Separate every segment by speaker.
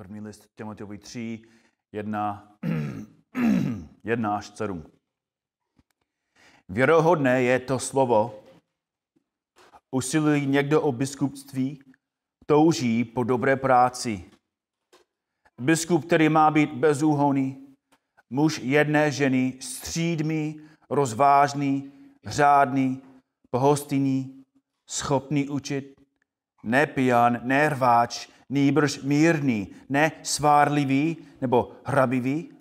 Speaker 1: První list Timoteovi 3, 1, 1 až 7. Věrohodné je to slovo. Usilují někdo o biskupství, touží po dobré práci. Biskup, který má být bezúhonný, muž jedné ženy, střídmý, rozvážný, řádný, pohostinný, schopný učit, nepijan, nerváč, nýbrž mírný, ne svárlivý nebo hrabivý,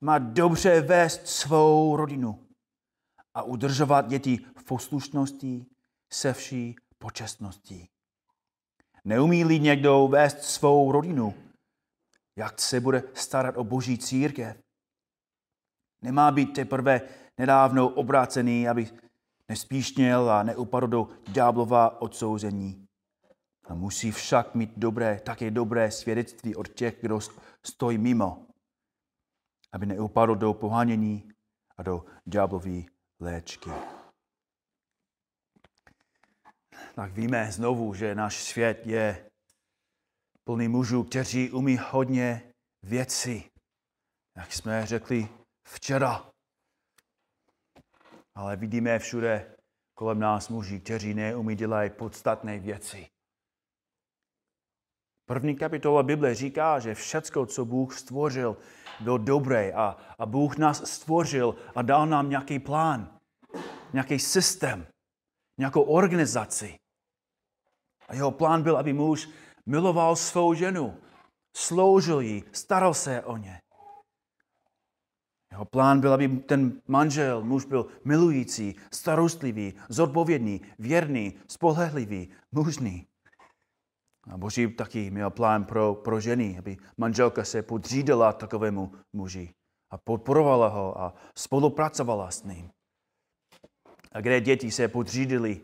Speaker 1: má dobře vést svou rodinu a udržovat děti v poslušnosti se vší počestností. Neumí-li někdo vést svou rodinu, jak se bude starat o boží církev? Nemá být teprve nedávno obrácený, aby nespíšněl a neupadl do ďáblova odsouzení. A musí však mít dobré, také dobré svědectví od těch, kdo stojí mimo, aby neupadl do pohánění a do ďáblové léčky. Tak víme znovu, že náš svět je plný mužů, kteří umí hodně věcí, jak jsme řekli včera. Ale vidíme všude kolem nás muži, kteří neumí dělat podstatné věci. První kapitola Bible říká, že všecko, co Bůh stvořil, bylo dobré a, a Bůh nás stvořil a dal nám nějaký plán, nějaký systém, nějakou organizaci. A jeho plán byl, aby muž miloval svou ženu, sloužil jí, staral se o ně. Jeho plán byl, aby ten manžel, muž byl milující, starostlivý, zodpovědný, věrný, spolehlivý, mužný. A Boží taky měl plán pro, pro ženy, aby manželka se podřídila takovému muži a podporovala ho a spolupracovala s ním. A kde děti se podřídili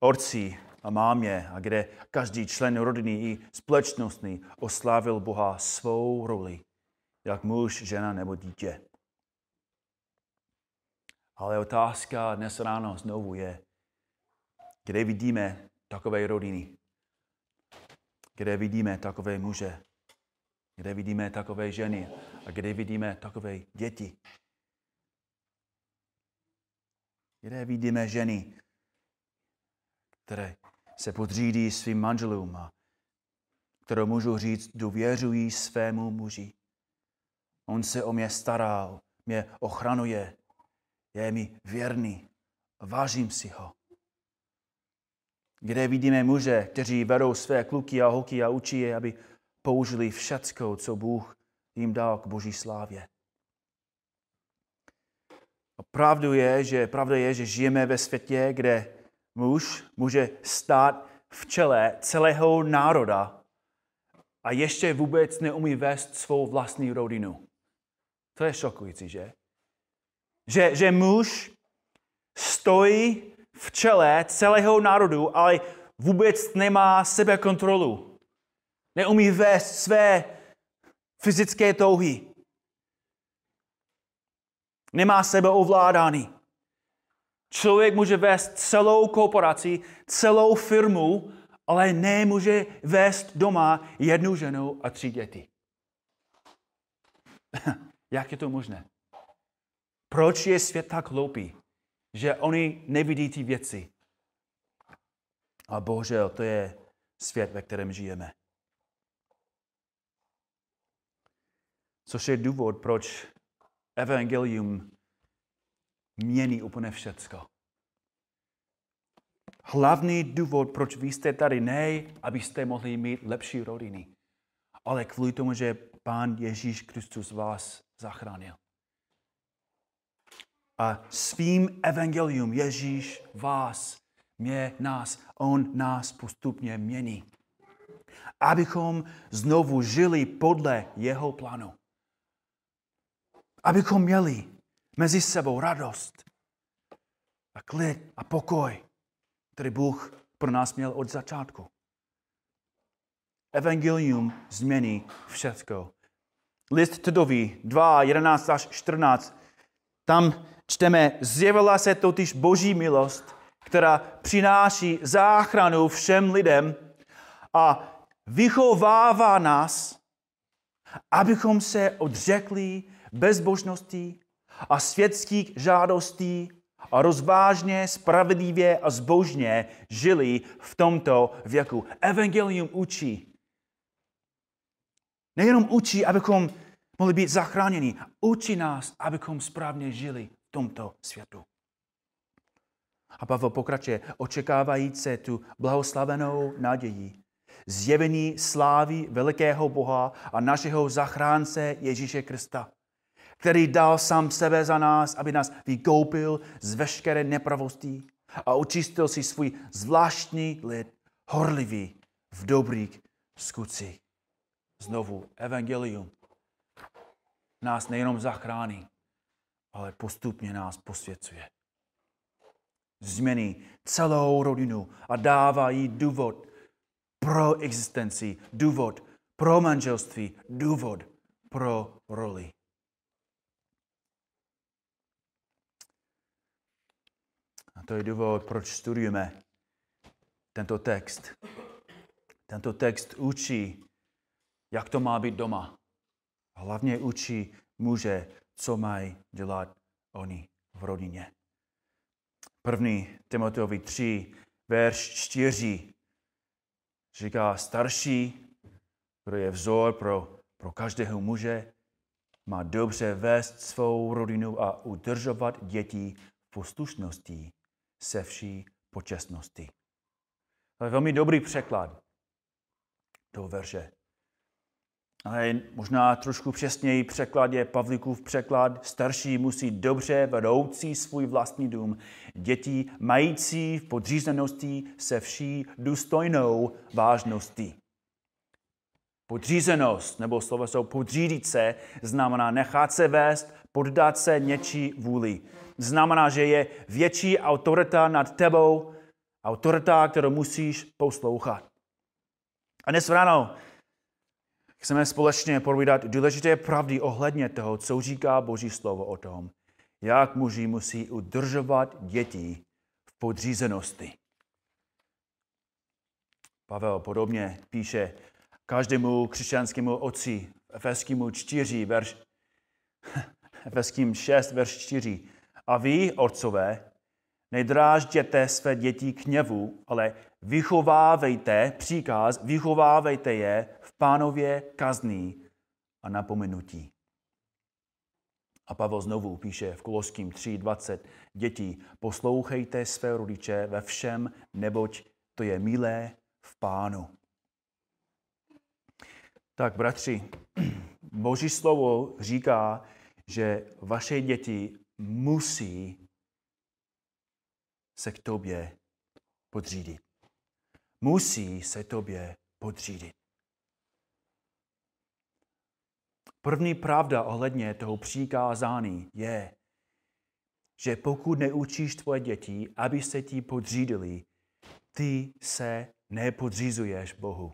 Speaker 1: otci a mámě a kde každý člen rodiny i společnosti oslávil Boha svou roli, jak muž, žena nebo dítě. Ale otázka dnes ráno znovu je, kde vidíme takové rodiny? Kde vidíme takové muže? Kde vidíme takové ženy? A kde vidíme takové děti? Kde vidíme ženy, které se podřídí svým manželům a které můžu říct, důvěřují svému muži. On se o mě stará, mě ochranuje, je mi věrný, vážím si ho. Kde vidíme muže, kteří vedou své kluky a holky a učí je, aby použili všecko, co Bůh jim dal k boží slávě. A pravdu je, že, pravda je, že žijeme ve světě, kde muž může stát v čele celého národa a ještě vůbec neumí vést svou vlastní rodinu. To je šokující, že? Že, že muž stojí v čele celého národu, ale vůbec nemá sebe kontrolu. Neumí vést své fyzické touhy. Nemá sebe ovládání. Člověk může vést celou korporaci, celou firmu, ale nemůže vést doma jednu ženu a tři děti. Jak je to možné? Proč je svět tak hloupý, že oni nevidí ty věci? A bohužel to je svět, ve kterém žijeme. Což je důvod, proč evangelium mění úplně všecko. Hlavní důvod, proč vy jste tady, ne, abyste mohli mít lepší rodiny, ale kvůli tomu, že Pán Ježíš Kristus vás zachránil. A svým evangelium Ježíš vás, mě, nás, on nás postupně mění. Abychom znovu žili podle jeho plánu. Abychom měli mezi sebou radost a klid a pokoj, který Bůh pro nás měl od začátku. Evangelium změní všechno. List Tidovi 2, 11 až 14. Tam čteme, zjevila se totiž boží milost, která přináší záchranu všem lidem a vychovává nás abychom se odřekli bezbožnosti a světských žádostí a rozvážně, spravedlivě a zbožně žili v tomto věku. Evangelium učí. Nejenom učí, abychom mohli být zachráněni, učí nás, abychom správně žili tomto světu. A Pavel pokračuje, očekávající tu blahoslavenou naději, zjevení slávy velikého Boha a našeho zachránce Ježíše Krista, který dal sám sebe za nás, aby nás vykoupil z veškeré nepravostí a očistil si svůj zvláštní lid, horlivý v dobrých skutcích. Znovu, evangelium nás nejenom zachrání, ale postupně nás posvěcuje. Změní celou rodinu a dává jí důvod pro existenci, důvod pro manželství, důvod pro roli. A to je důvod, proč studujeme tento text. Tento text učí, jak to má být doma. Hlavně učí muže, co mají dělat oni v rodině. První Timoteovi 3, verš 4 říká starší, kdo je vzor pro, pro každého muže, má dobře vést svou rodinu a udržovat děti v poslušnosti se vší počestnosti. To je velmi dobrý překlad toho verše. Ale možná trošku přesněji překlad je Pavlikův překlad. Starší musí dobře vedoucí svůj vlastní dům. Děti mající v podřízenosti se vší důstojnou vážností. Podřízenost, nebo slovo jsou podřídit se, znamená nechat se vést, poddat se něčí vůli. Znamená, že je větší autorita nad tebou, autorita, kterou musíš poslouchat. A dnes ráno chceme společně povídat důležité pravdy ohledně toho, co říká Boží slovo o tom, jak muži musí udržovat děti v podřízenosti. Pavel podobně píše každému křesťanskému otci Efeským 4, verš, Efeským 6, verš 4. A vy, otcové, nedrážděte své děti k něvu, ale vychovávejte, příkaz, vychovávejte je pánově kazný a napomenutí. A Pavel znovu píše v Koloským 3.20. Děti, poslouchejte své rodiče ve všem, neboť to je milé v pánu. Tak, bratři, Boží slovo říká, že vaše děti musí se k tobě podřídit. Musí se tobě podřídit. První pravda ohledně toho přikázání je, že pokud neučíš tvoje děti, aby se ti podřídili, ty se nepodřízuješ Bohu.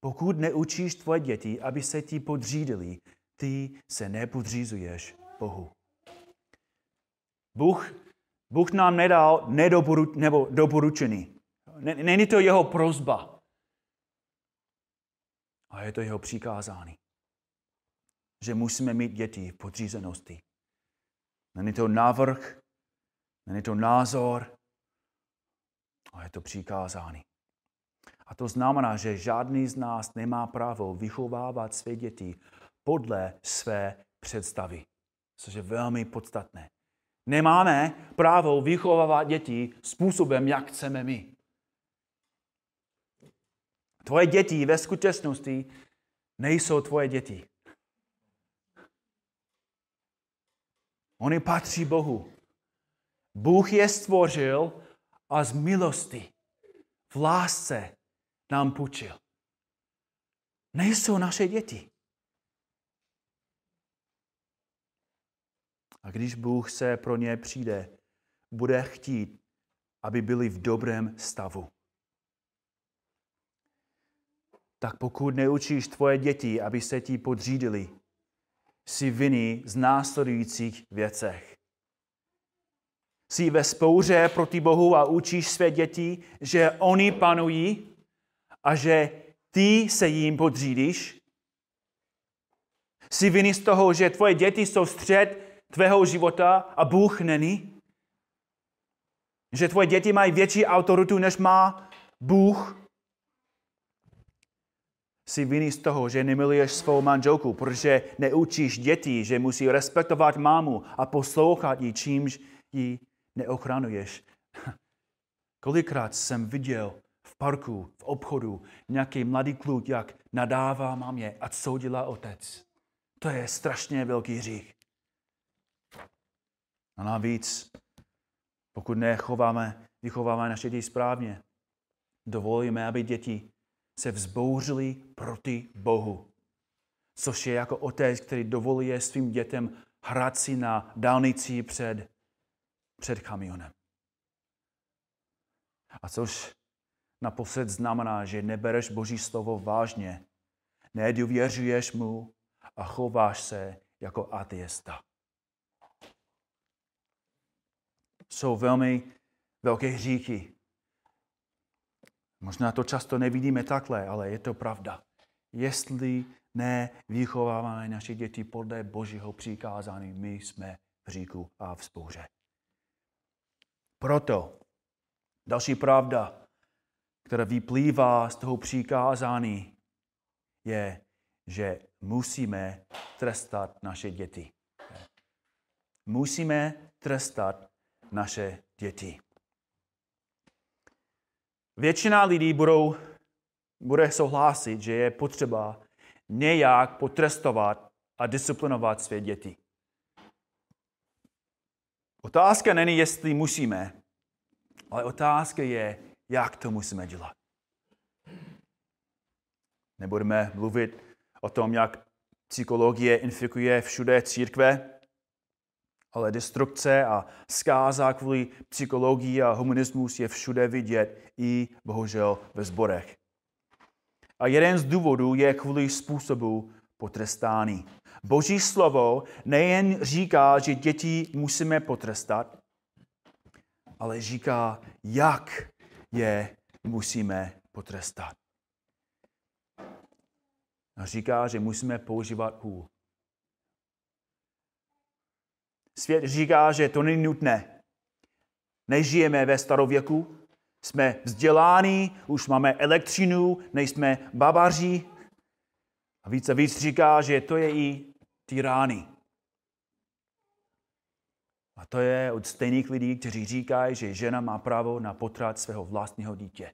Speaker 1: Pokud neučíš tvoje děti, aby se ti podřídili, ty se nepodřízuješ Bohu. Bůh, Bůh nám nedal nedoporu, nebo. Není to jeho prozba. A je to jeho přikázání. Že musíme mít děti v podřízenosti. Není to návrh, není to názor, ale je to přikázání. A to znamená, že žádný z nás nemá právo vychovávat své děti podle své představy, což je velmi podstatné. Nemáme právo vychovávat děti způsobem, jak chceme my. Tvoje děti ve skutečnosti nejsou tvoje děti. Oni patří Bohu. Bůh je stvořil a z milosti, v lásce nám půjčil. Nejsou naše děti. A když Bůh se pro ně přijde, bude chtít, aby byli v dobrém stavu tak pokud neučíš tvoje děti, aby se ti podřídili, jsi vinný z následujících věcech. Jsi ve spouře proti Bohu a učíš své děti, že oni panují a že ty se jim podřídíš. Jsi vinný z toho, že tvoje děti jsou střed tvého života a Bůh není? Že tvoje děti mají větší autoritu, než má Bůh? Jsi vinný z toho, že nemiluješ svou manželku, protože neučíš děti, že musí respektovat mámu a poslouchat ji, čímž ji neochranuješ. Kolikrát jsem viděl v parku, v obchodu, nějaký mladý kluk, jak nadává mámě a co dělá otec. To je strašně velký hřích. A navíc, pokud nechováme, vychováme naše děti správně, dovolíme, aby děti se vzbouřili proti Bohu. Což je jako otec, který dovoluje svým dětem hrát si na dálnici před, před kamionem. A což naposled znamená, že nebereš Boží slovo vážně, nedůvěřuješ mu a chováš se jako ateista. Jsou velmi velké hříchy. Možná to často nevidíme takhle, ale je to pravda. Jestli nevychováváme naše děti podle Božího přikázání, my jsme v říku a v spouře. Proto další pravda, která vyplývá z toho přikázání, je, že musíme trestat naše děti. Musíme trestat naše děti. Většina lidí budou, bude souhlasit, že je potřeba nějak potrestovat a disciplinovat své děti. Otázka není, jestli musíme, ale otázka je, jak to musíme dělat. Nebudeme mluvit o tom, jak psychologie infikuje všude církve, ale destrukce a zkáza kvůli psychologii a humanismus je všude vidět i bohužel ve zborech. A jeden z důvodů je kvůli způsobu potrestání. Boží slovo nejen říká, že děti musíme potrestat, ale říká, jak je musíme potrestat. A říká, že musíme používat hůl. Svět říká, že to není nutné. Nežijeme ve starověku, jsme vzděláni, už máme elektřinu, nejsme babaři. A více víc říká, že to je i tyrány. A to je od stejných lidí, kteří říkají, že žena má právo na potrat svého vlastního dítě.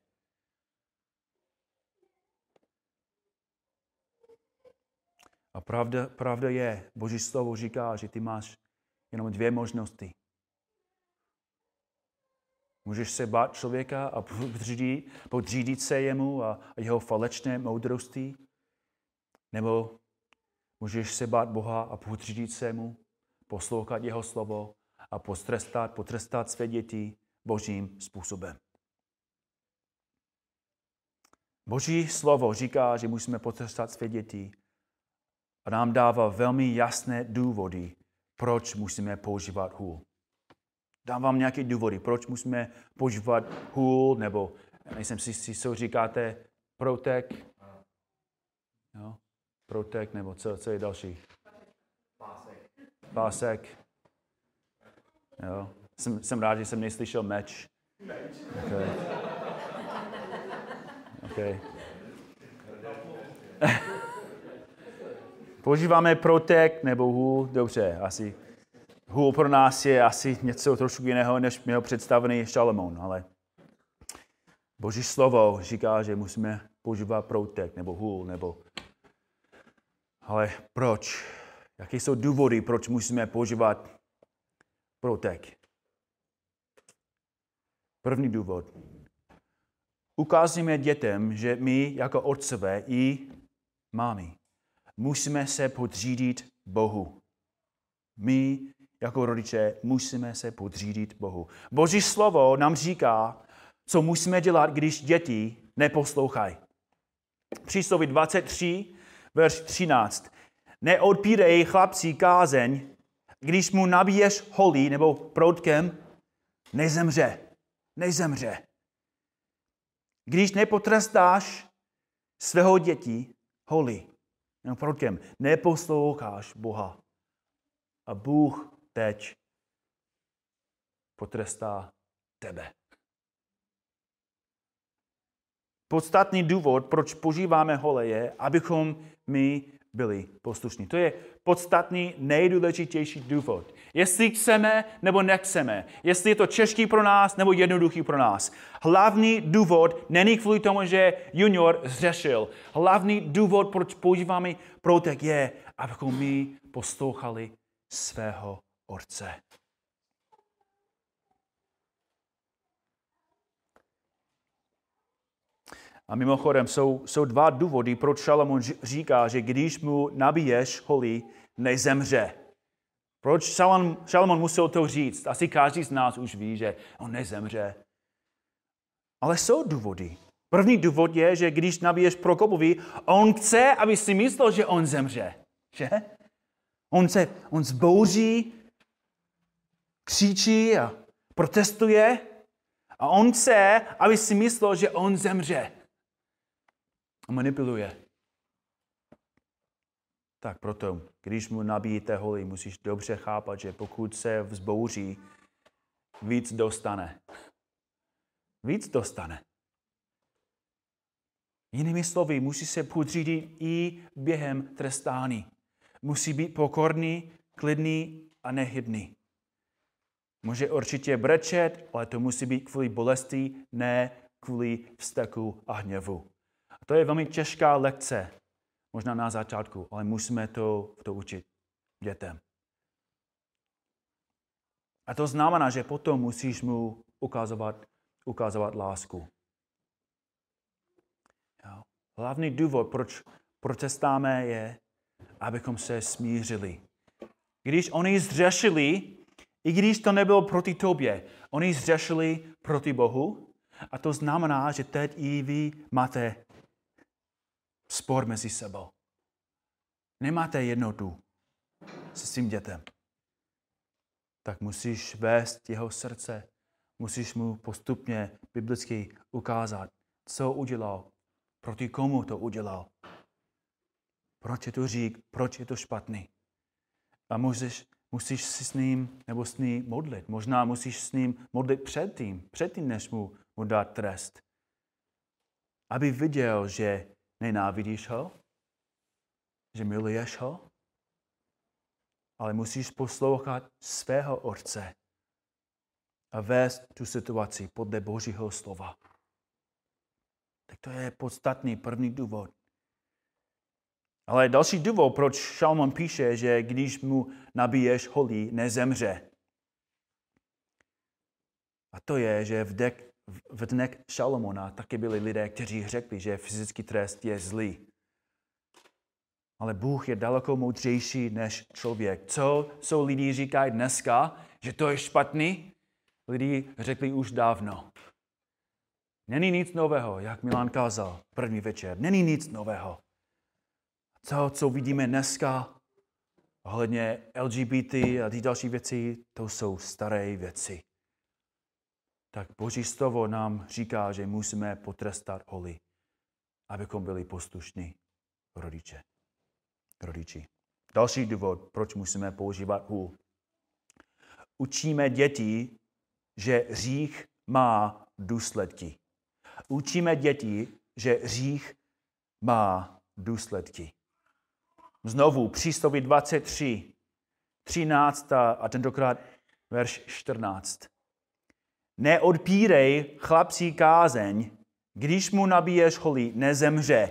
Speaker 1: A pravda, pravda je, Boží slovo říká, že ty máš jenom dvě možnosti. Můžeš se bát člověka a podřídit, se jemu a jeho falečné moudrosti, nebo můžeš se bát Boha a podřídit se mu, poslouchat jeho slovo a postrestat, potrestat své děti božím způsobem. Boží slovo říká, že musíme potrestat své děti a nám dává velmi jasné důvody, proč musíme používat hůl. Dám vám nějaké důvody, proč musíme používat hůl, nebo nejsem si si, co říkáte, protek. No, protek, nebo co, co je další? Pásek. Pásek. Jo. Jsem, jsem rád, že jsem neslyšel meč. Meč. Okay. Okay. Používáme protek nebo hůl, dobře, asi hůl pro nás je asi něco trošku jiného, než měl představený Šalamón, ale Boží slovo říká, že musíme používat protek nebo hůl, nebo... Ale proč? Jaké jsou důvody, proč musíme používat protek? První důvod. Ukázíme dětem, že my jako otcové i mámy musíme se podřídit Bohu. My jako rodiče musíme se podřídit Bohu. Boží slovo nám říká, co musíme dělat, když děti neposlouchají. Přísloví 23, verš 13. Neodpírej chlapci kázeň, když mu nabíješ holí nebo proutkem, nezemře. Nezemře. Když nepotrestáš svého děti holí, nebo prorokem, neposloucháš Boha. A Bůh teď potrestá tebe. Podstatný důvod, proč požíváme hole, je, abychom my byli poslušní. To je podstatný, nejdůležitější důvod. Jestli chceme nebo nechceme, jestli je to těžký pro nás nebo jednoduchý pro nás. Hlavní důvod není kvůli tomu, že junior zřešil. Hlavní důvod, proč používáme protek, je, abychom my poslouchali svého Otce. A mimochodem jsou, jsou dva důvody, proč Šalamon říká, že když mu nabiješ holí, nezemře. Proč Šalamon, Šalamon musel to říct? Asi každý z nás už ví, že on nezemře. Ale jsou důvody. První důvod je, že když nabiješ Prokopovi, on chce, aby si myslel, že on zemře. Že? On se, on zbouří, křičí a protestuje a on chce, aby si myslel, že on zemře a manipuluje. Tak proto, když mu nabíjíte holí, musíš dobře chápat, že pokud se vzbouří, víc dostane. Víc dostane. Jinými slovy, musí se podřídit i během trestání. Musí být pokorný, klidný a nehybný. Může určitě brečet, ale to musí být kvůli bolesti, ne kvůli vzteku a hněvu. To je velmi těžká lekce, možná na začátku, ale musíme to, to učit dětem. A to znamená, že potom musíš mu ukazovat, ukazovat lásku. Hlavní důvod, proč protestáme, je, abychom se smířili. Když oni zřešili, i když to nebylo proti tobě, oni zřešili proti Bohu, a to znamená, že teď i vy máte spor mezi sebou. Nemáte jednotu se svým dětem. Tak musíš vést jeho srdce. Musíš mu postupně biblicky ukázat, co udělal, proti komu to udělal. Proč je to řík, proč je to špatný. A musíš, musíš si s ním nebo s ním modlit. Možná musíš s ním modlit předtím, předtím, než mu, mu dát trest. Aby viděl, že Nenávidíš ho? Že miluješ ho? Ale musíš poslouchat svého Otce a vést tu situaci podle Božího slova. Tak to je podstatný první důvod. Ale další důvod, proč Šalmon píše, že když mu nabíješ holí, nezemře. A to je, že v, dek, v dnech Šalomona taky byli lidé, kteří řekli, že fyzický trest je zlý. Ale Bůh je daleko moudřejší než člověk. Co, co lidi říkají dneska, že to je špatný? Lidi řekli už dávno. Není nic nového, jak Milan kázal první večer. Není nic nového. Co, co vidíme dneska ohledně LGBT a ty další věci, to jsou staré věci tak Boží slovo nám říká, že musíme potrestat holi, abychom byli poslušní rodiče. rodiči. Další důvod, proč musíme používat hůl. Učíme děti, že řích má důsledky. Učíme děti, že řích má důsledky. Znovu, přísloví 23, 13 a tentokrát verš 14. Neodpírej chlapcí kázeň, když mu nabíješ holí, nezemře.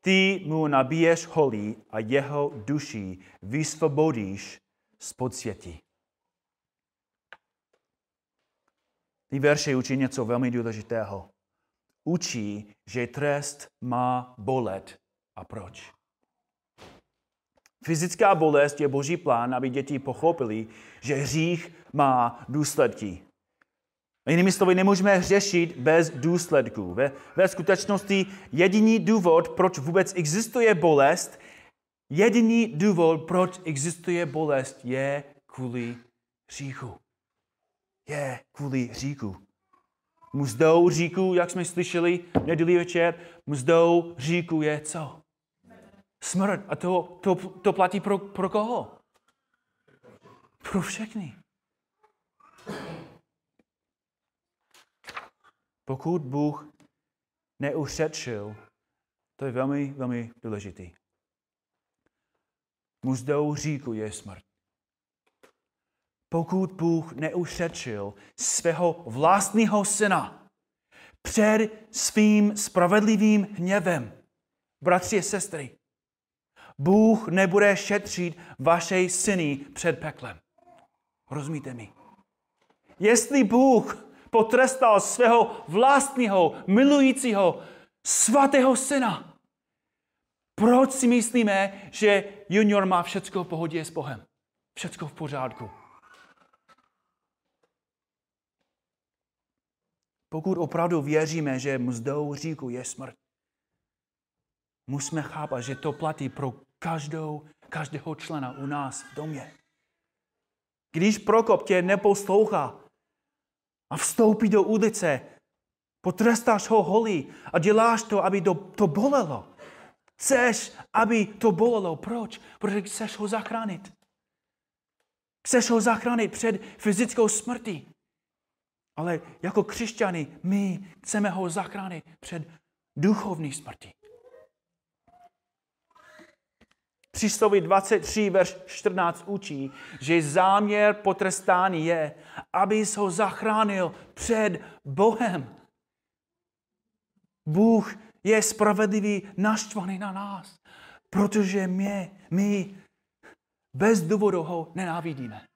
Speaker 1: Ty mu nabíješ holí a jeho duši vysvobodíš z podsvětí. Ty verše učí něco velmi důležitého. Učí, že trest má bolet. A proč? Fyzická bolest je boží plán, aby děti pochopili, že hřích má důsledky. Jinými slovy, nemůžeme řešit bez důsledků. Ve, ve skutečnosti jediný důvod, proč vůbec existuje bolest, jediný důvod, proč existuje bolest, je kvůli hříchu. Je kvůli hříchu. Mzdou říku, jak jsme slyšeli nedělí večer, mzdou říku je co? Smrt. A to, to, to platí pro, pro koho? Pro všechny. Pokud Bůh neušetřil, to je velmi, velmi důležitý. Muzdou říku je smrt. Pokud Bůh neušetřil svého vlastního syna před svým spravedlivým hněvem, bratři a sestry, Bůh nebude šetřit vaše syny před peklem. Rozumíte mi? Jestli Bůh potrestal svého vlastního, milujícího, svatého syna, proč si myslíme, že junior má všecko v pohodě s Bohem? Všecko v pořádku. Pokud opravdu věříme, že mzdou říku je smrt, musíme chápat, že to platí pro každou, každého člena u nás v domě. Když Prokop tě neposlouchá a vstoupí do ulice, potrestáš ho holí a děláš to, aby to, to bolelo. Chceš, aby to bolelo. Proč? Protože chceš ho zachránit. Chceš ho zachránit před fyzickou smrtí. Ale jako křesťany my chceme ho zachránit před duchovní smrtí. Přísloví 23, verš 14 učí, že záměr potrestání je, aby ho zachránil před Bohem. Bůh je spravedlivý, naštvaný na nás, protože my, my bez důvodu ho nenávidíme.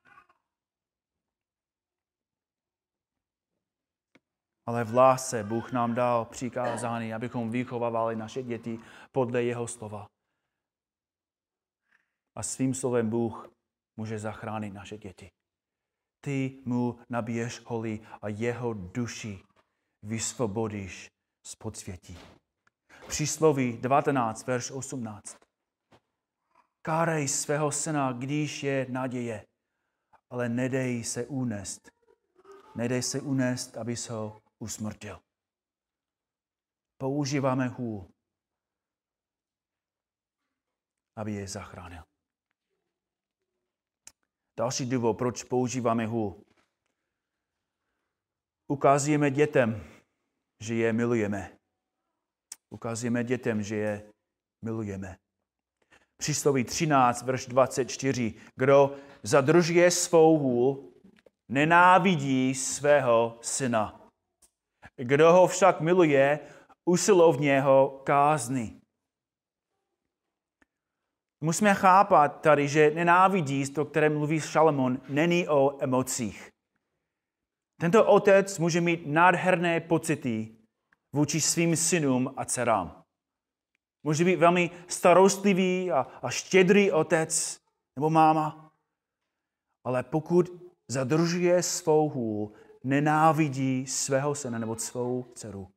Speaker 1: Ale v lásce Bůh nám dal přikázání, abychom vychovávali naše děti podle jeho slova. A svým slovem Bůh může zachránit naše děti. Ty mu nabiješ holí a jeho duši vysvobodíš z podsvětí. Přísloví 19, verš 18. Kárej svého syna, když je naděje, ale nedej se unést. Nedej se unést, aby se ho usmrtil. Používáme hůl, aby je zachránil. Další důvod, proč používáme hůl. Ukazujeme dětem, že je milujeme. Ukazujeme dětem, že je milujeme. Přísloví 13, verš 24. Kdo zadržuje svou hůl, nenávidí svého syna. Kdo ho však miluje, usilovně ho kázní. Musíme chápat tady, že nenávidí, o kterém mluví Šalamon, není o emocích. Tento otec může mít nádherné pocity vůči svým synům a dcerám. Může být velmi starostlivý a, a štědrý otec nebo máma, ale pokud zadržuje svou hůl, nenávidí svého syna nebo svou dceru,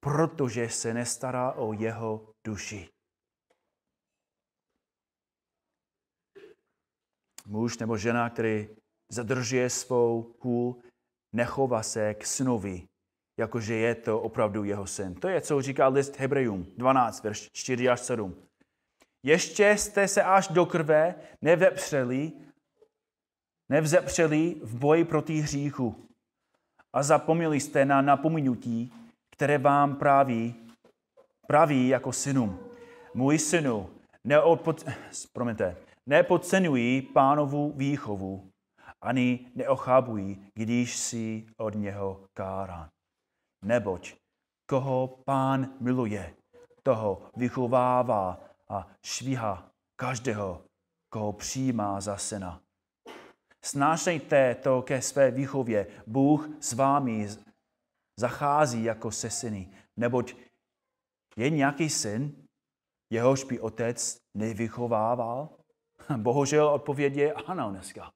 Speaker 1: protože se nestará o jeho duši. Muž nebo žena, který zadržuje svou hůl, nechová se k synovi, jakože je to opravdu jeho syn. To je, co říká list Hebrejům 12, verš 4 až 7. Ještě jste se až do krve nevepřeli, nevzepřeli v boji proti hříchu a zapomněli jste na napomenutí, které vám praví, praví jako synům. Můj synu, neodpod, promiňte, nepodceňují pánovu výchovu, ani neochábují, když si od něho kárán. Neboť koho pán miluje, toho vychovává a švíhá každého, koho přijímá za syna. Snášejte to ke své výchově. Bůh s vámi zachází jako se syny. Neboť je nějaký syn, jehož by otec nevychovával? Bohužel odpověď je ano dneska.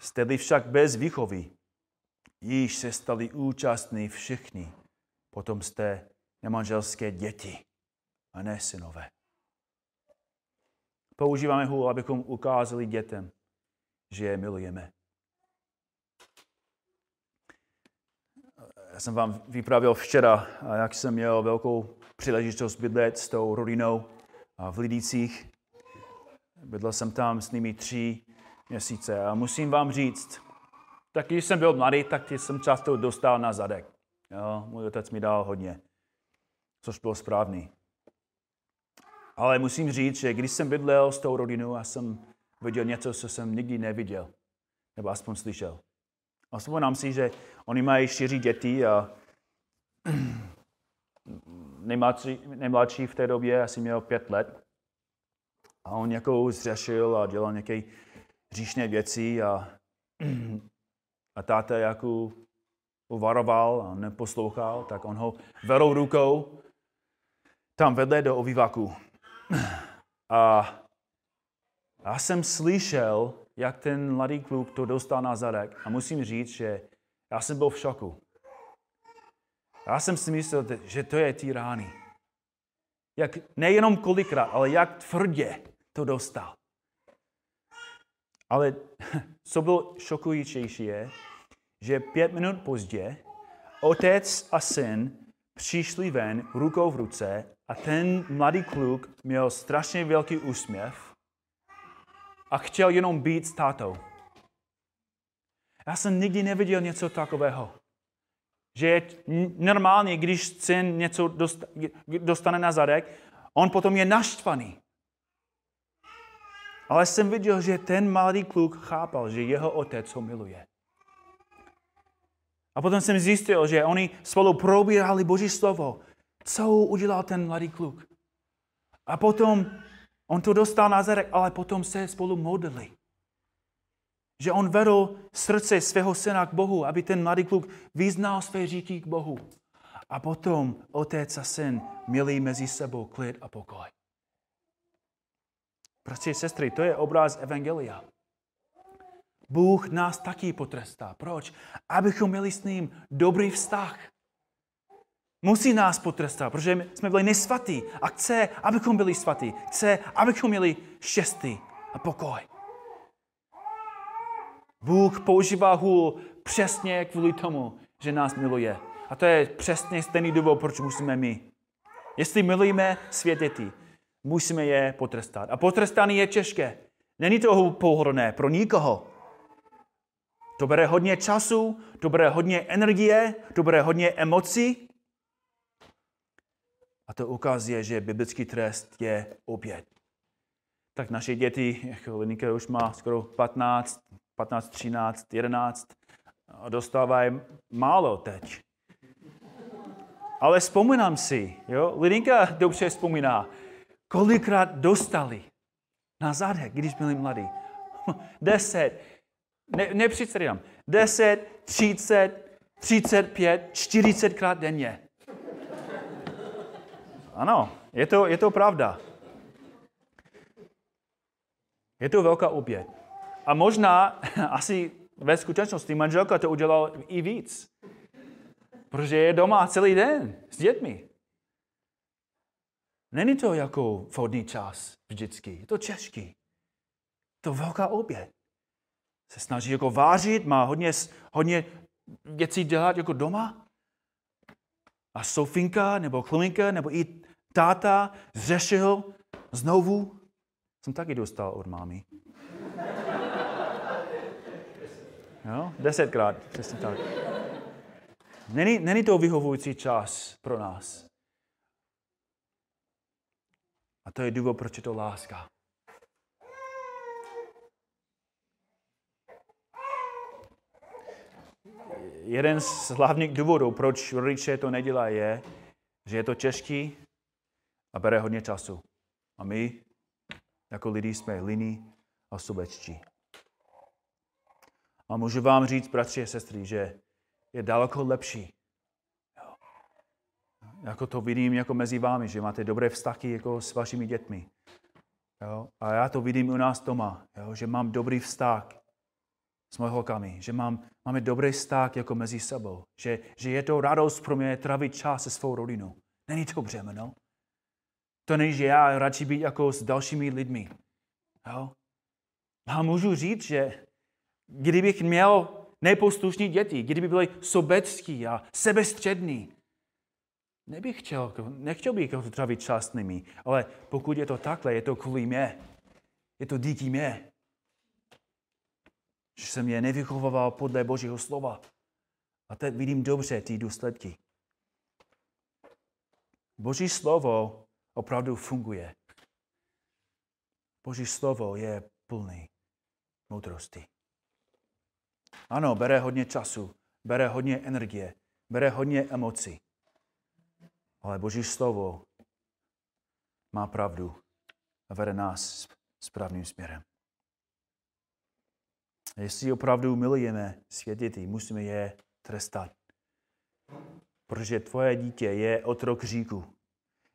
Speaker 1: Jste-li však bez výchovy, již se stali účastní všichni, potom jste nemanželské děti a ne synové. Používáme hůl, abychom ukázali dětem, že je milujeme. Já jsem vám vyprávěl včera, jak jsem měl velkou příležitost bydlet s tou rodinou v Lidících. Bydlel jsem tam s nimi tři měsíce a musím vám říct, tak když jsem byl mladý, tak jsem často dostal na zadek. Jo, můj otec mi dal hodně, což bylo správný. Ale musím říct, že když jsem bydlel s tou rodinou, a jsem viděl něco, co jsem nikdy neviděl, nebo aspoň slyšel. A vzpomínám si, že oni mají čtyři děti a nejmladší, nejmladší v té době asi měl pět let. A on nějakou zřešil a dělal nějaké říšné věci a, a táta jako uvaroval a neposlouchal, tak on ho vedl rukou tam vedle do obyvaku. A já jsem slyšel, jak ten mladý kluk to dostal na zadek a musím říct, že já jsem byl v šoku. Já jsem si myslel, že to je ty rány. Jak, nejenom kolikrát, ale jak tvrdě to dostal. Ale co bylo šokující je, že pět minut pozdě otec a syn přišli ven rukou v ruce a ten mladý kluk měl strašně velký úsměv a chtěl jenom být s tátou. Já jsem nikdy neviděl něco takového. Že je normálně, když syn něco dostane na zadek, on potom je naštvaný. Ale jsem viděl, že ten malý kluk chápal, že jeho otec ho miluje. A potom jsem zjistil, že oni spolu probírali Boží slovo. Co udělal ten mladý kluk? A potom on to dostal na zadek, ale potom se spolu modlili. Že on vedl srdce svého syna k Bohu, aby ten mladý kluk vyznal své říky k Bohu. A potom otec a syn měli mezi sebou klid a pokoj. Bratři sestry, to je obraz Evangelia. Bůh nás taky potrestá. Proč? Abychom měli s ním dobrý vztah. Musí nás potrestat, protože jsme byli nesvatí a chce, abychom byli svatí. Chce, abychom měli štěstí a pokoj. Bůh používá hůl přesně kvůli tomu, že nás miluje. A to je přesně stejný důvod, proč musíme my. Jestli milujeme svět musíme je potrestat. A potrestání je těžké. Není to pohodlné pro nikoho. To bere hodně času, to bere hodně energie, to bere hodně emocí. A to ukazuje, že biblický trest je oběd. Tak naše děti, jako Linika už má skoro 15, 15, 13, 11, dostávají málo teď. Ale vzpomínám si, jo, Lidinka dobře vzpomíná, kolikrát dostali na zadek, když byli mladí. 10, ne, 10, 30, 35, 40 krát denně. Ano, je to, je to pravda. Je to velká oběd. A možná asi ve skutečnosti manželka to udělala i víc. Protože je doma celý den s dětmi. Není to jako vhodný čas vždycky. Je to těžký. To velká oběd. Se snaží jako vářit, má hodně, hodně věcí dělat jako doma. A Sofinka nebo Chlominka nebo i táta zřešil znovu. Jsem taky dostal od mámy. Jo? Desetkrát, přesně tak. Není, není to vyhovující čas pro nás. A to je důvod, proč je to láska. Jeden z hlavních důvodů, proč rodiče to nedělají, je, že je to těžký a bere hodně času. A my, jako lidi, jsme líní a sobečtí. A můžu vám říct, bratři a sestry, že je daleko lepší. Jako to vidím jako mezi vámi, že máte dobré vztahy jako s vašimi dětmi. Jo. A já to vidím u nás doma, jo, že mám dobrý vztah s moji holkami, že mám, máme dobrý vztah jako mezi sebou, že, že je to radost pro mě trávit čas se svou rodinou. Není to břemeno. To není, že já radši být jako s dalšími lidmi. Jo? A můžu říct, že kdybych měl neposlušní děti, kdyby byli sobecký a sebestřední. Nebych chtěl, nechtěl bych to trávit nimi, ale pokud je to takhle, je to kvůli mě. Je to díky mě. Že jsem je nevychoval podle Božího slova. A teď vidím dobře ty důsledky. Boží slovo opravdu funguje. Boží slovo je plný moudrosti. Ano, bere hodně času, bere hodně energie, bere hodně emocí. Ale Boží slovo má pravdu a vede nás správným směrem. Jestli opravdu milujeme dětí, musíme je trestat. Protože tvoje dítě je otrok říku.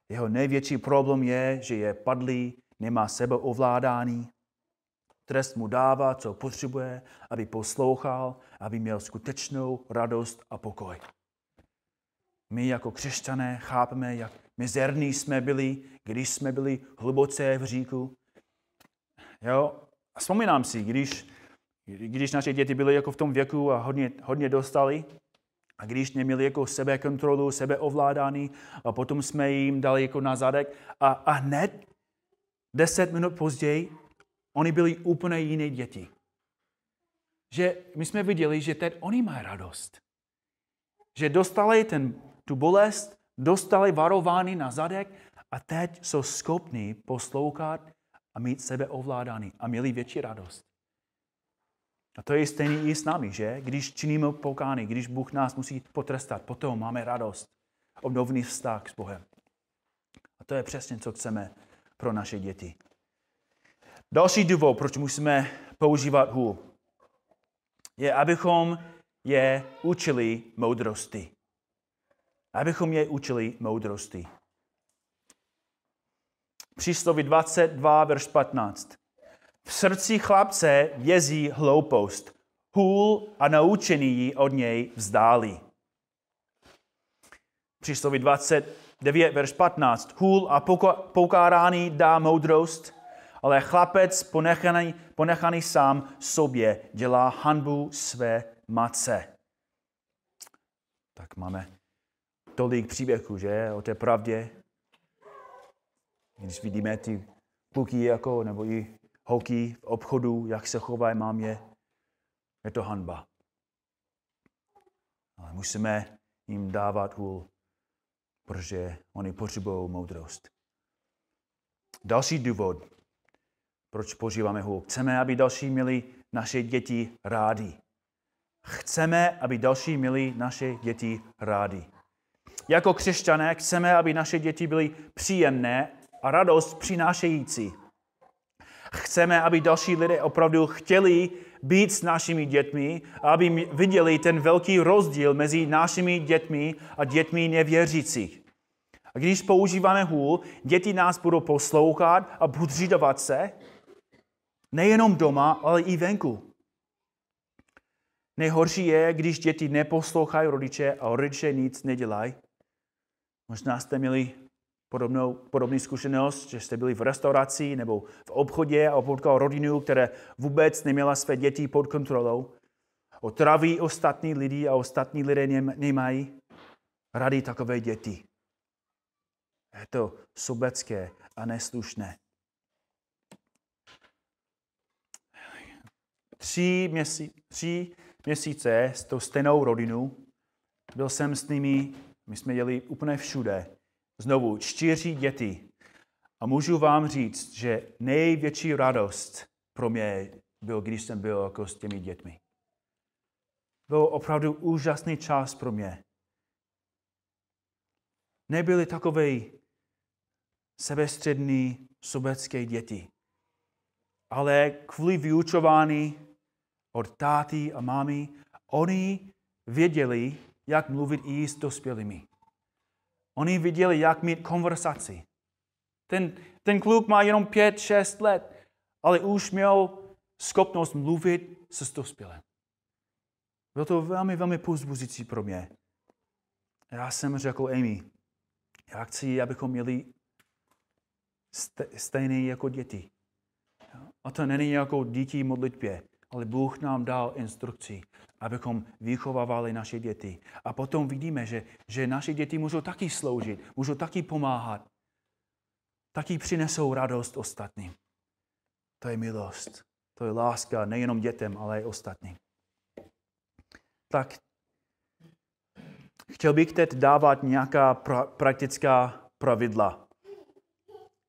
Speaker 1: Jeho největší problém je, že je padlý, nemá sebeovládání. Trest mu dává, co potřebuje, aby poslouchal, aby měl skutečnou radost a pokoj. My jako křesťané chápeme, jak mizerní jsme byli, když jsme byli hluboce v říku. Jo? A vzpomínám si, když, když naše děti byly jako v tom věku a hodně, hodně dostali, a když neměli jako sebekontrolu, sebeovládání, a potom jsme jim dali jako na zadek a, a hned deset minut později oni byli úplně jiné děti. Že my jsme viděli, že teď oni mají radost. Že dostali ten tu bolest, dostali varování na zadek a teď jsou schopni poslouchat a mít sebe ovládání a měli větší radost. A to je stejný i s námi, že? Když činíme pokány, když Bůh nás musí potrestat, potom máme radost, obnovný vztah s Bohem. A to je přesně, co chceme pro naše děti. Další důvod, proč musíme používat hůl, je, abychom je učili moudrosti abychom je učili moudrosti. Přísloví 22, verš 15. V srdci chlapce vězí hloupost, hůl a naučení ji od něj vzdálí. Přísloví 29, verš 15. Hůl a poukárání dá moudrost, ale chlapec ponechaný, ponechaný sám sobě dělá hanbu své matce. Tak máme tolik příběhů, že, o té pravdě. Když vidíme ty kluky jako, nebo i holky v obchodu, jak se chovají mámě, je to hanba. Ale musíme jim dávat hůl, protože oni potřebují moudrost. Další důvod, proč používáme hůl. Chceme, aby další měli naše děti rádi. Chceme, aby další měli naše děti rádi. Jako křesťané chceme, aby naše děti byly příjemné a radost přinášející. Chceme, aby další lidé opravdu chtěli být s našimi dětmi, aby viděli ten velký rozdíl mezi našimi dětmi a dětmi nevěřících. A když používáme hůl, děti nás budou poslouchat a podřídovat se, nejenom doma, ale i venku. Nejhorší je, když děti neposlouchají rodiče a rodiče nic nedělají. Možná jste měli podobnou, podobný zkušenost, že jste byli v restauraci nebo v obchodě a potkal rodinu, které vůbec neměla své děti pod kontrolou. Otraví ostatní lidi a ostatní lidé nemají rady takové děti. Je to sobecké a neslušné. Tři, měsí, tři měsíce s tou stejnou rodinou byl jsem s nimi my jsme jeli úplně všude. Znovu čtyři děti. A můžu vám říct, že největší radost pro mě byl, když jsem byl jako s těmi dětmi. Byl opravdu úžasný čas pro mě. Nebyly takové sebestřední sobecké děti, ale kvůli vyučování od táty a mámy, oni věděli, jak mluvit i s dospělými. Oni viděli, jak mít konversaci. Ten, ten kluk má jenom pět, šest let, ale už měl schopnost mluvit se dospělým. Bylo to velmi, velmi pozbuzující pro mě. Já jsem řekl Amy, já chci, abychom měli stejné jako děti. A to není jako dítí modlitbě, ale Bůh nám dal instrukci, abychom vychovávali naše děti. A potom vidíme, že, že naše děti můžou taky sloužit, můžou taky pomáhat. Taky přinesou radost ostatním. To je milost. To je láska nejenom dětem, ale i ostatním. Tak chtěl bych teď dávat nějaká pra- praktická pravidla.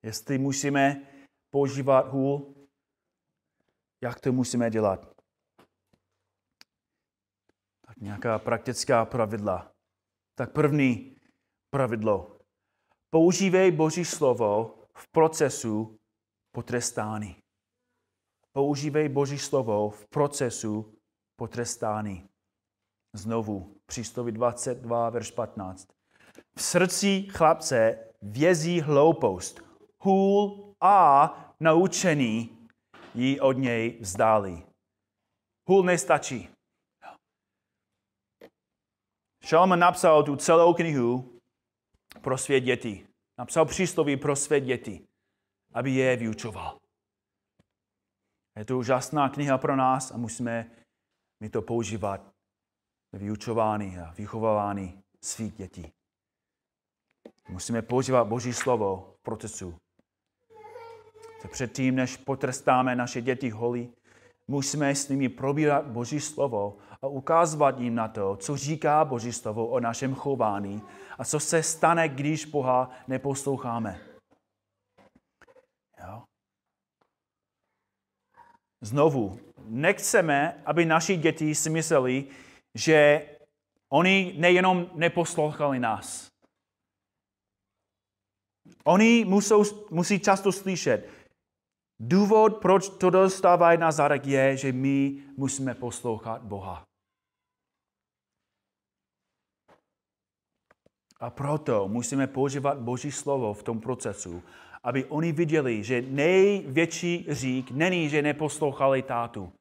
Speaker 1: Jestli musíme používat hůl, jak to musíme dělat? Tak nějaká praktická pravidla. Tak první pravidlo. Používej Boží slovo v procesu potrestání. Používej Boží slovo v procesu potrestání. Znovu, přísloví 22, verš 15. V srdci chlapce vězí hloupost, hůl a naučený ji od něj vzdálí. Hůl nestačí. Šalman napsal tu celou knihu pro svět dětí. Napsal přísloví pro svět dětí, aby je vyučoval. Je to úžasná kniha pro nás a musíme mi to používat vyučování a vychovávání svých dětí. Musíme používat Boží slovo v procesu. Předtím, než potrestáme naše děti holí, musíme s nimi probírat Boží slovo a ukázovat jim na to, co říká Boží slovo o našem chování a co se stane, když Boha neposloucháme. Jo? Znovu, nechceme, aby naši děti si mysleli, že oni nejenom neposlouchali nás. Oni musou, musí často slyšet, důvod, proč to dostávají na zadek, je, že my musíme poslouchat Boha. A proto musíme používat Boží slovo v tom procesu, aby oni viděli, že největší řík není, že neposlouchali tátu,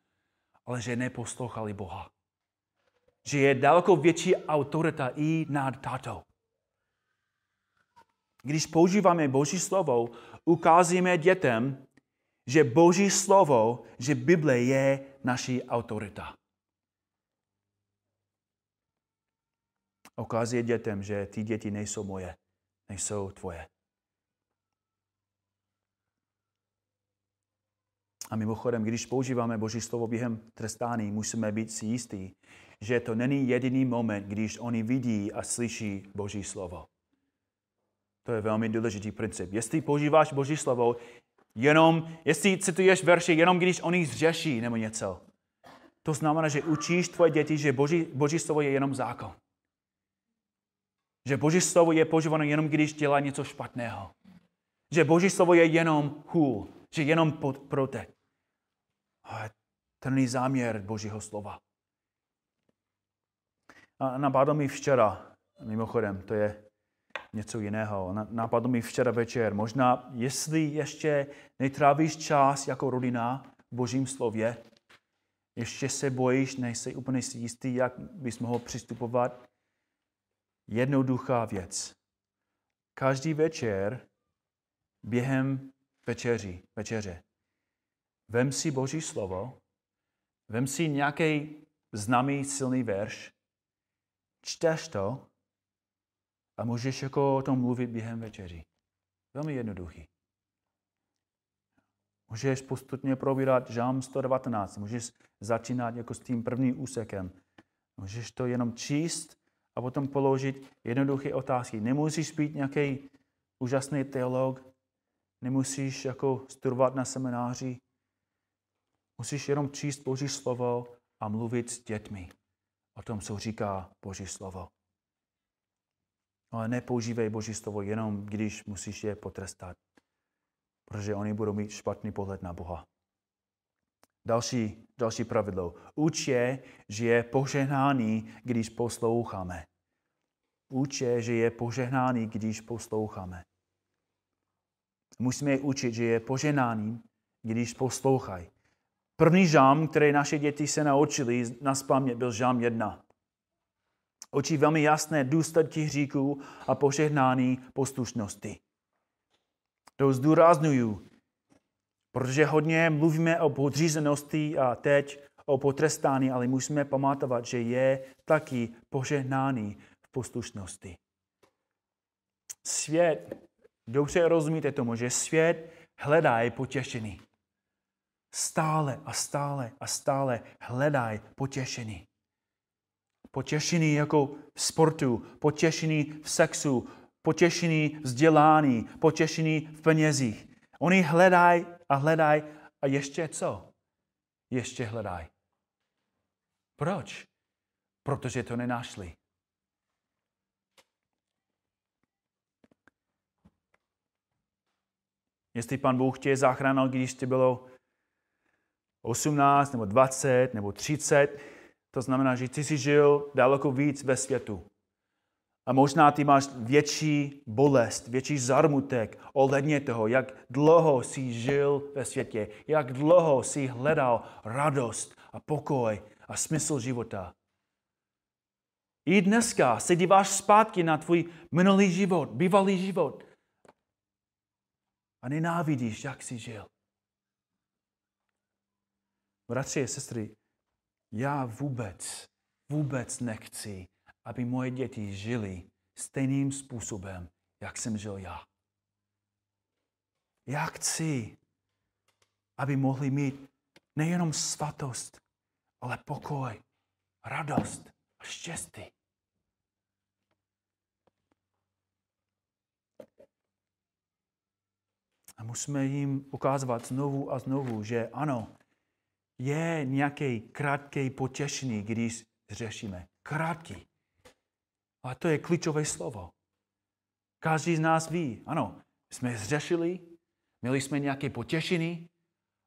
Speaker 1: ale že neposlouchali Boha. Že je daleko větší autorita i nad tátou. Když používáme Boží slovo, ukázíme dětem, že Boží slovo, že Bible je naší autorita. Ukazuje dětem, že ty děti nejsou moje, nejsou tvoje. A mimochodem, když používáme Boží slovo během trestání, musíme být si jistí, že to není jediný moment, když oni vidí a slyší Boží slovo. To je velmi důležitý princip. Jestli používáš Boží slovo, jenom, jestli cituješ verše, jenom když oni zřeší nebo něco, to znamená, že učíš tvoje děti, že Boží, Boží slovo je jenom zákon. Že Boží slovo je používáno jenom, když dělá něco špatného. Že Boží slovo je jenom hůl, že jenom protek. Ale to není záměr Božího slova. A napadlo mi včera, mimochodem, to je něco jiného. Napadlo mi včera večer, možná jestli ještě netrávíš čas jako rodina v Božím slově, ještě se bojíš, nejsi úplně si jistý, jak bys mohl přistupovat. Jednoduchá věc. Každý večer během večeři, večeře Vem si Boží slovo, vem si nějaký známý silný verš, čteš to a můžeš jako o tom mluvit během večeří. Velmi jednoduchý. Můžeš postupně probírat žám 119, můžeš začínat jako s tím prvním úsekem. Můžeš to jenom číst a potom položit jednoduché otázky. Nemusíš být nějaký úžasný teolog, nemusíš jako studovat na semináři, Musíš jenom číst Boží slovo a mluvit s dětmi o tom, co říká Boží slovo. Ale nepoužívej Boží slovo jenom, když musíš je potrestat, protože oni budou mít špatný pohled na Boha. Další, další pravidlo. Uč je, že je požehnáný, když posloucháme. Uč je, že je požehnáný, když posloucháme. Musíme je učit, že je požehnáný, když poslouchají. První žám, který naše děti se naučili na spamě, byl žám jedna. Očí velmi jasné důsledky hříků a požehnání poslušnosti. To zdůraznuju, protože hodně mluvíme o podřízenosti a teď o potrestání, ale musíme pamatovat, že je taky požehnaný v poslušnosti. Svět, dobře rozumíte tomu, že svět hledá potěšení. Stále a stále a stále hledaj potěšení. Potěšení jako v sportu, potěšení v sexu, potěšení v vzdělání, potěšení v penězích. Oni hledají a hledají a ještě co? Ještě hledají. Proč? Protože to nenašli. Jestli pan Bůh tě zachránil, když ti bylo 18 nebo 20 nebo 30, to znamená, že ty jsi žil daleko víc ve světu. A možná ty máš větší bolest, větší zarmutek ohledně toho, jak dlouho jsi žil ve světě, jak dlouho jsi hledal radost a pokoj a smysl života. I dneska se díváš zpátky na tvůj minulý život, bývalý život a nenávidíš, jak jsi žil. Bratři a sestry, já vůbec, vůbec nechci, aby moje děti žili stejným způsobem, jak jsem žil já. Já chci, aby mohli mít nejenom svatost, ale pokoj, radost a štěstí. A musíme jim ukázovat znovu a znovu, že ano, je nějaký krátký potěšení, když řešíme. Krátký. A to je klíčové slovo. Každý z nás ví, ano, jsme zřešili, měli jsme nějaké potěšení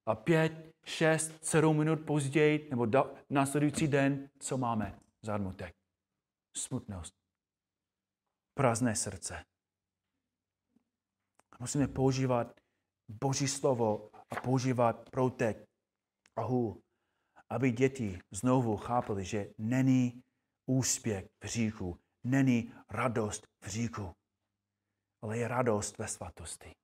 Speaker 1: a pět, šest, sedm minut později nebo do, následující den, co máme? Zarmutek. Smutnost. Prázdné srdce. Musíme používat Boží slovo a používat proutek a hůl, aby děti znovu chápali, že není úspěch v říku, není radost v říku, ale je radost ve svatosti.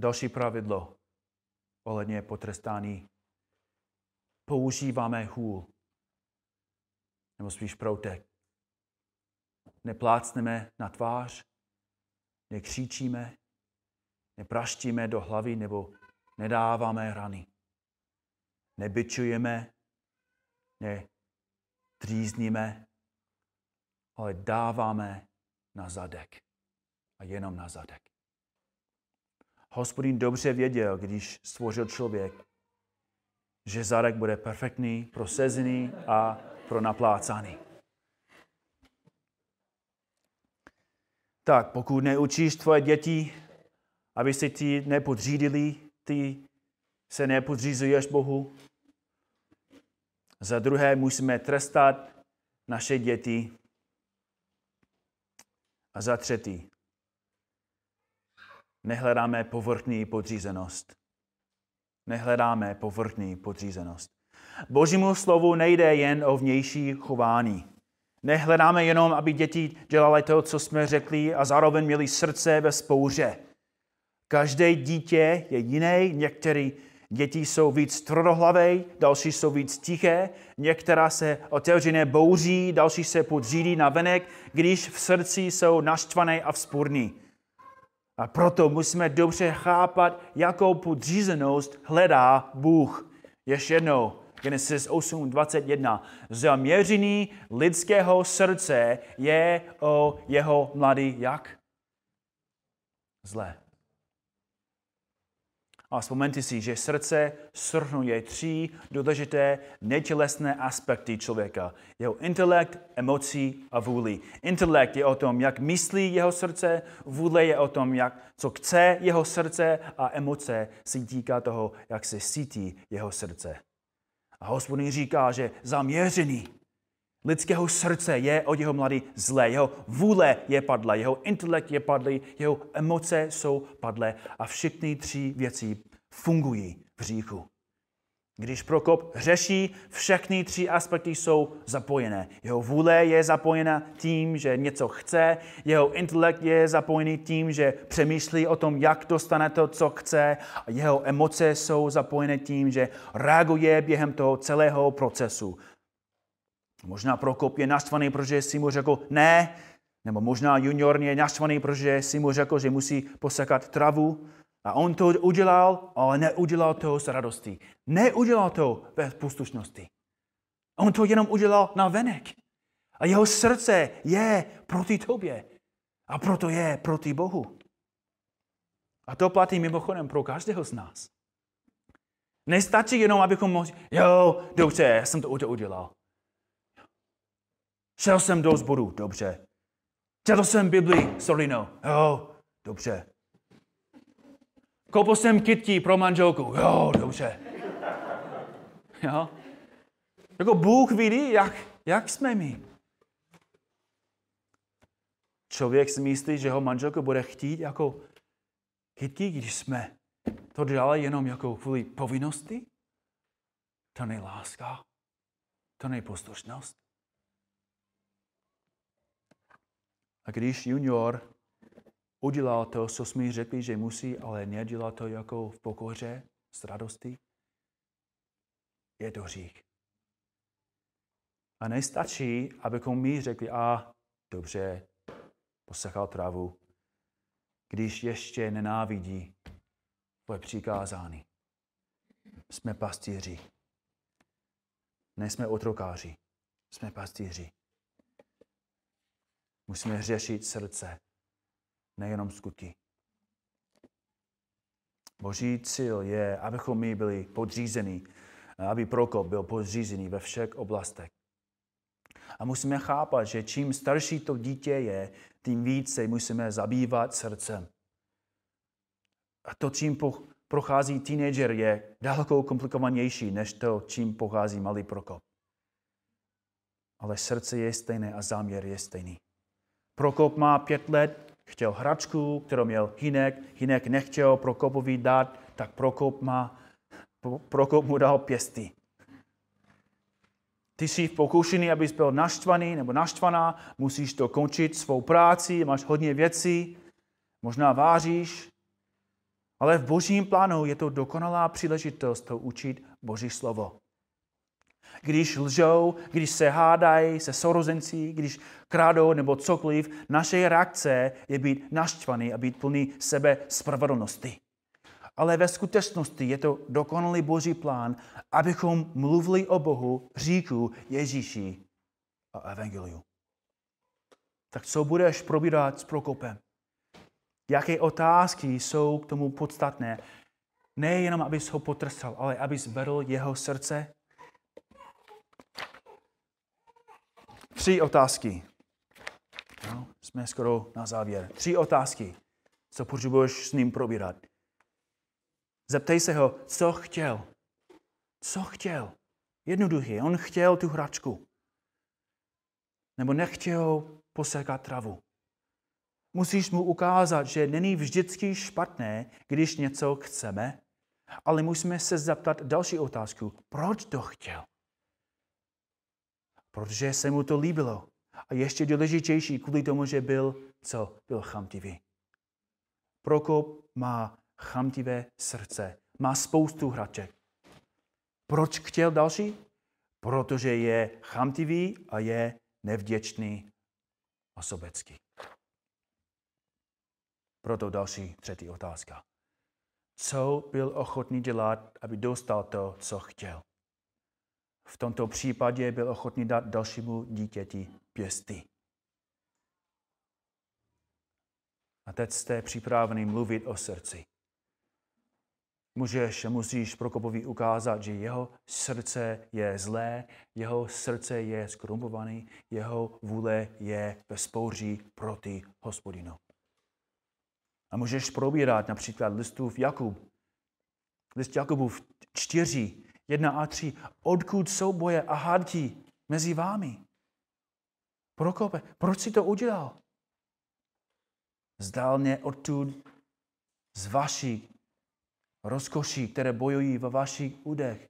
Speaker 1: Další pravidlo ohledně potrestání. Používáme hůl, nebo spíš proutek. Neplácneme na tvář, nekřičíme, nepraštíme do hlavy nebo nedáváme rany. Nebyčujeme, netrýzníme, ale dáváme na zadek. A jenom na zadek. Hospodin dobře věděl, když stvořil člověk, že zadek bude perfektní, prosezený a pro naplácaný. Tak pokud neučíš tvoje děti aby se ti nepodřídili, ty se nepodřízuješ Bohu. Za druhé musíme trestat naše děti. A za třetí, nehledáme povrchní podřízenost. Nehledáme povrchní podřízenost. Božímu slovu nejde jen o vnější chování. Nehledáme jenom, aby děti dělali to, co jsme řekli a zároveň měli srdce ve spouře. Každé dítě je jiné, některé děti jsou víc tvrdohlavé, další jsou víc tiché, některá se otevřeně bouří, další se podřídí na venek, když v srdci jsou naštvané a vzpůrní. A proto musíme dobře chápat, jakou podřízenost hledá Bůh. Ještě jednou, Genesis 8.21. Zaměření lidského srdce je o jeho mladý jak? Zlé. A vzpomeňte si, že srdce srhnuje tři důležité netělesné aspekty člověka. Jeho intelekt, emocí a vůli. Intelekt je o tom, jak myslí jeho srdce, vůle je o tom, jak, co chce jeho srdce a emoce se týká toho, jak se cítí jeho srdce. A hospodin říká, že zaměřený lidského srdce je od jeho mladý zlé, jeho vůle je padlé, jeho intelekt je padlý, jeho emoce jsou padlé a všechny tři věci fungují v říchu. Když Prokop řeší, všechny tři aspekty jsou zapojené. Jeho vůle je zapojena tím, že něco chce, jeho intelekt je zapojený tím, že přemýšlí o tom, jak dostane to, co chce, a jeho emoce jsou zapojené tím, že reaguje během toho celého procesu. Možná Prokop je naštvaný, protože si mu řekl ne, nebo možná junior je naštvaný, protože si mu řekl, že musí posekat travu. A on to udělal, ale neudělal to s radostí. Neudělal to bez poslušnosti. On to jenom udělal na venek. A jeho srdce je proti tobě. A proto je proti Bohu. A to platí mimochodem pro každého z nás. Nestačí jenom, abychom mohli, jo, dobře, já jsem to udělal. Šel jsem do zboru, dobře. Četl jsem Bibli, sorry no, jo, dobře. Koupil jsem kytí pro manželku. Jo, dobře. Jo? Jako Bůh vidí, jak, jak jsme my. Člověk si myslí, že ho manželka bude chtít jako kytí, když jsme to dělali jenom jako kvůli povinnosti. To není láska. To není poslušnost. A když junior udělal to, co jsme řekli, že musí, ale nedělal to jako v pokoře, s radostí, je to hřích. A nestačí, abychom my řekli, a dobře, posechal trávu, když ještě nenávidí tvoje přikázání. Jsme pastýři. Nejsme otrokáři. Jsme pastýři. Musíme řešit srdce nejenom skutky. Boží cíl je, abychom my byli podřízení, aby Prokop byl podřízený ve všech oblastech. A musíme chápat, že čím starší to dítě je, tím více musíme zabývat srdcem. A to, čím prochází teenager, je daleko komplikovanější, než to, čím pochází malý Prokop. Ale srdce je stejné a záměr je stejný. Prokop má pět let, chtěl hračku, kterou měl Hinek, Hinek nechtěl Prokopovi dát, tak Prokop, má, Prokop mu dal pěsty. Ty jsi v pokušení, abys byl naštvaný nebo naštvaná, musíš to končit svou práci, máš hodně věcí, možná váříš, ale v božím plánu je to dokonalá příležitost to učit Boží slovo když lžou, když se hádají se sourozenci, když krádou nebo cokoliv, naše reakce je být naštvaný a být plný sebe spravedlnosti. Ale ve skutečnosti je to dokonalý boží plán, abychom mluvili o Bohu, říku Ježíši a Evangeliu. Tak co budeš probírat s Prokopem? Jaké otázky jsou k tomu podstatné? Nejenom, abys ho potrstal, ale abys vedl jeho srdce Tři otázky. No, jsme skoro na závěr. Tři otázky, co potřebuješ s ním probírat. Zeptej se ho, co chtěl. Co chtěl? Jednoduchý. On chtěl tu hračku. Nebo nechtěl posekat travu. Musíš mu ukázat, že není vždycky špatné, když něco chceme, ale musíme se zeptat další otázku. Proč to chtěl? Protože se mu to líbilo. A ještě důležitější kvůli tomu, že byl, co? Byl chamtivý. Prokop má chamtivé srdce. Má spoustu hraček. Proč chtěl další? Protože je chamtivý a je nevděčný a sobecký. Proto další třetí otázka. Co byl ochotný dělat, aby dostal to, co chtěl? V tomto případě byl ochotný dát dalšímu dítěti pěsty. A teď jste připravený mluvit o srdci. Můžeš, musíš Prokopovi ukázat, že jeho srdce je zlé, jeho srdce je skrumpovaný, jeho vůle je ve spouří proti hospodinu. A můžeš probírat například listův Jakub. List Jakubův 4, 1 a 3. Odkud jsou boje a hádky mezi vámi? Prokope, proč si to udělal? Zdálně odtud z vaší rozkoší, které bojují ve vašich údech.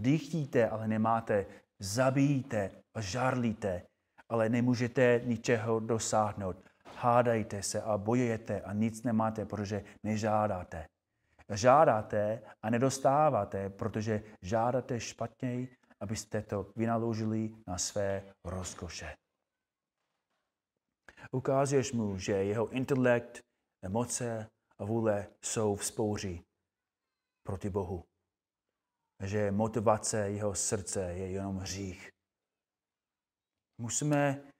Speaker 1: Dýchtíte, ale nemáte. Zabijíte a žárlíte, ale nemůžete ničeho dosáhnout. Hádajte se a bojujete a nic nemáte, protože nežádáte. Žádáte a nedostáváte, protože žádáte špatněji, abyste to vynaložili na své rozkoše. Ukázuješ mu, že jeho intelekt, emoce a vůle jsou v spouři proti Bohu. Že motivace jeho srdce je jenom hřích. Musíme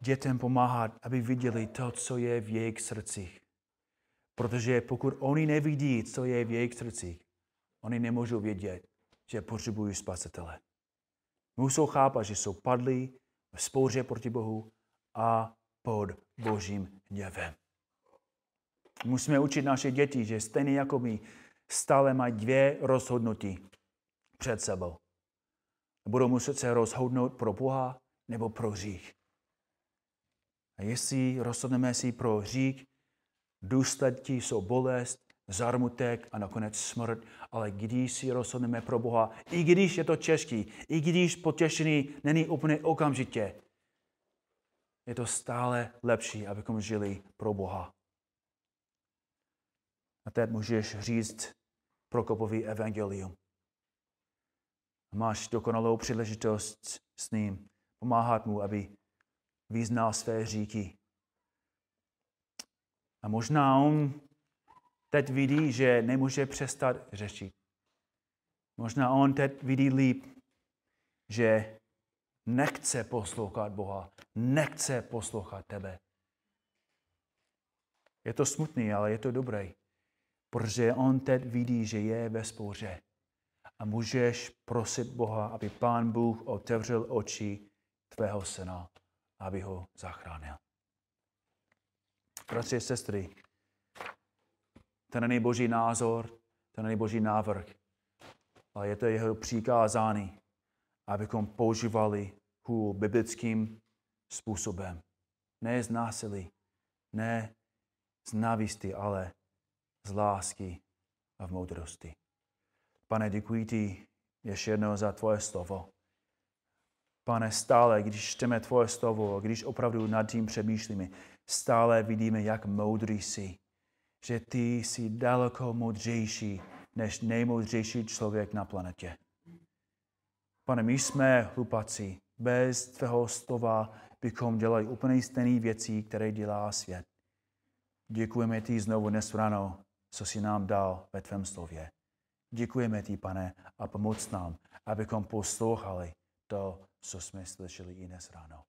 Speaker 1: dětem pomáhat, aby viděli to, co je v jejich srdcích. Protože pokud oni nevidí, co je v jejich srdcích, oni nemůžou vědět, že potřebují spasitele. Musou chápat, že jsou padlí v spouře proti Bohu a pod božím hněvem. Musíme učit naše děti, že stejně jako my stále mají dvě rozhodnutí před sebou. Budou muset se rozhodnout pro Boha nebo pro hřích. A jestli rozhodneme si pro hřích, důsledky jsou bolest, zarmutek a nakonec smrt, ale když si rozhodneme pro Boha, i když je to těžký, i když potěšený není úplně okamžitě, je to stále lepší, abychom žili pro Boha. A teď můžeš říct Prokopový evangelium. Máš dokonalou příležitost s ním pomáhat mu, aby vyznal své říky. A možná on teď vidí, že nemůže přestat řešit. Možná on teď vidí líp, že nechce poslouchat Boha, nechce poslouchat tebe. Je to smutný, ale je to dobré, protože on teď vidí, že je ve spouře. A můžeš prosit Boha, aby Pán Bůh otevřel oči tvého syna, aby ho zachránil. Bratři a sestry, to není boží názor, to není boží návrh, ale je to jeho přikázání, abychom používali hůl biblickým způsobem. Ne z násilí, ne z návisty, ale z lásky a v moudrosti. Pane, děkuji ti ještě jednou za tvoje slovo. Pane, stále, když čteme tvoje slovo, když opravdu nad tím přemýšlíme, stále vidíme, jak moudrý jsi že ty jsi daleko moudřejší než nejmoudřejší člověk na planetě. Pane, my jsme hlupaci. Bez tvého slova bychom dělali úplně stejné věci, které dělá svět. Děkujeme ti znovu dnes ráno, co jsi nám dal ve tvém slově. Děkujeme ti, pane, a pomoc nám, abychom poslouchali to, co jsme slyšeli i dnes ráno.